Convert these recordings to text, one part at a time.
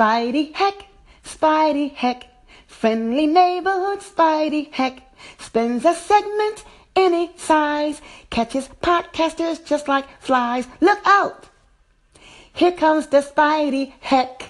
Spidey heck, Spidey heck, friendly neighborhood Spidey heck, spends a segment any size, catches podcasters just like flies. Look out! Here comes the Spidey heck.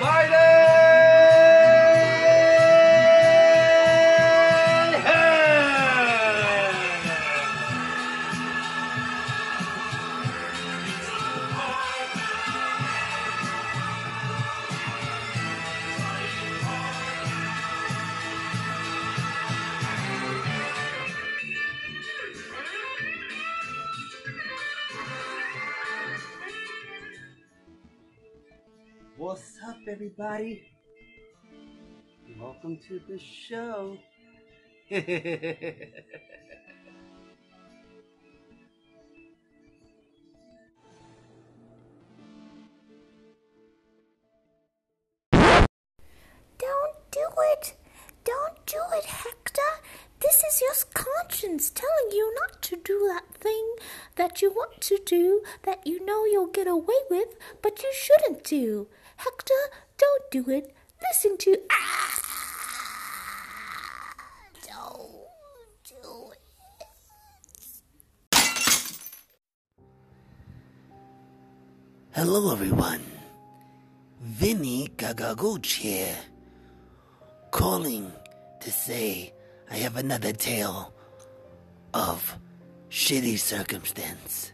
Biden! What's up, everybody? Welcome to the show. Don't do it! Don't do it! This is your conscience telling you not to do that thing that you want to do that you know you'll get away with, but you shouldn't do. Hector, don't do it. Listen to. Ah! Don't do it. Hello, everyone. Vinny Gagagooch here, calling to say I have another tale of shitty circumstance.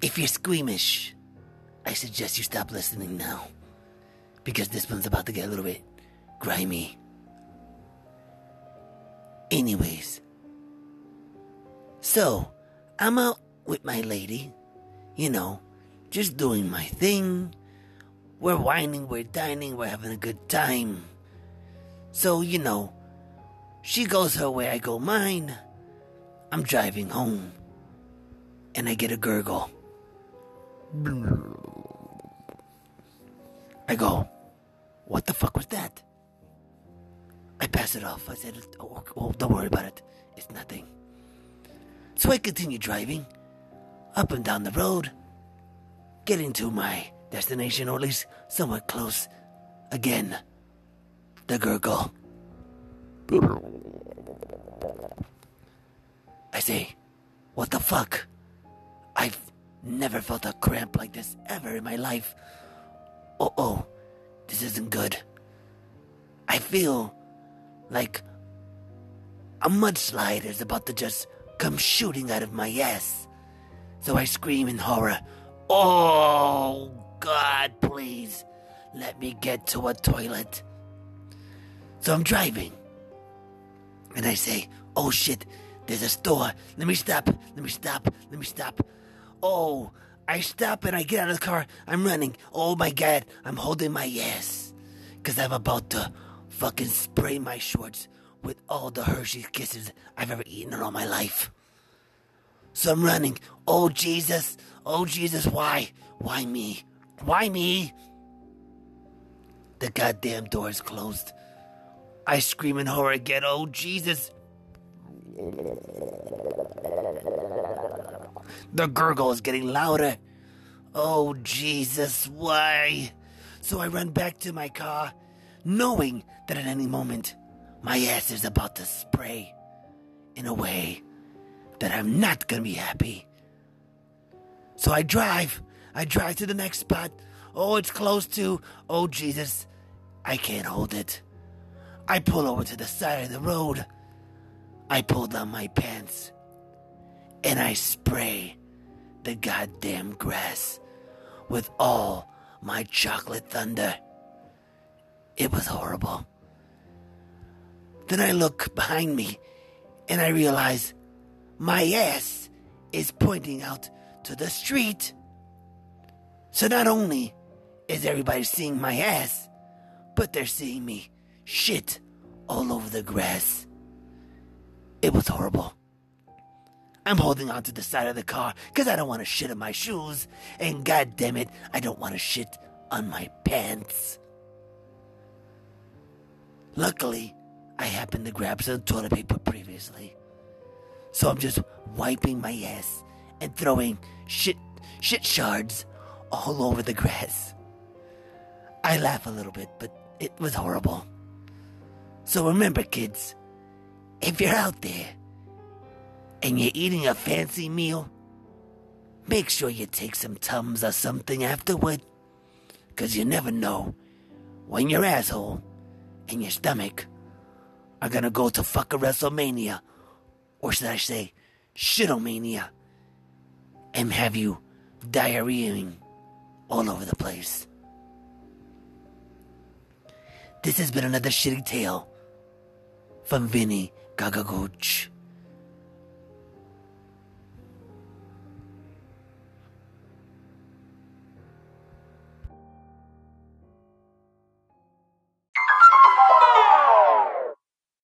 If you're squeamish, I suggest you stop listening now, because this one's about to get a little bit grimy. Anyways, so I'm out with my lady, you know, just doing my thing. We're whining, we're dining, we're having a good time. So, you know, she goes her way, I go mine. I'm driving home, and I get a gurgle. I go, what the fuck was that? I pass it off. I said, oh, oh, don't worry about it. It's nothing. So I continue driving up and down the road, getting to my destination, or at least somewhat close. Again, the gurgle. I say, what the fuck? I've never felt a cramp like this ever in my life. Oh oh, this isn't good. I feel like a mudslide is about to just come shooting out of my ass. So I scream in horror, Oh God, please let me get to a toilet. So I'm driving. And I say, Oh shit, there's a store. Let me stop. Let me stop. Let me stop. Oh, I stop and I get out of the car. I'm running. Oh my god, I'm holding my ass. Cause I'm about to fucking spray my shorts with all the Hershey's kisses I've ever eaten in all my life. So I'm running. Oh Jesus. Oh Jesus, why? Why me? Why me? The goddamn door is closed. I scream in horror again. Oh Jesus. The gurgle is getting louder. Oh, Jesus, why? So I run back to my car, knowing that at any moment my ass is about to spray in a way that I'm not gonna be happy. So I drive. I drive to the next spot. Oh, it's close to. Oh, Jesus. I can't hold it. I pull over to the side of the road. I pull down my pants and I spray the goddamn grass with all my chocolate thunder. It was horrible. Then I look behind me and I realize my ass is pointing out to the street. So not only is everybody seeing my ass, but they're seeing me shit all over the grass. It was horrible. I'm holding onto the side of the car because I don't want to shit in my shoes, and god damn it, I don't want to shit on my pants. Luckily, I happened to grab some toilet paper previously. So I'm just wiping my ass and throwing shit shit shards all over the grass. I laugh a little bit, but it was horrible. So remember, kids, if you're out there and you're eating a fancy meal, make sure you take some Tums or something afterward. Because you never know when your asshole and your stomach are gonna go to fuck a WrestleMania, or should I say, shitomania, and have you diarrheaing all over the place. This has been another shitty tale Fanvini Kagaguchi.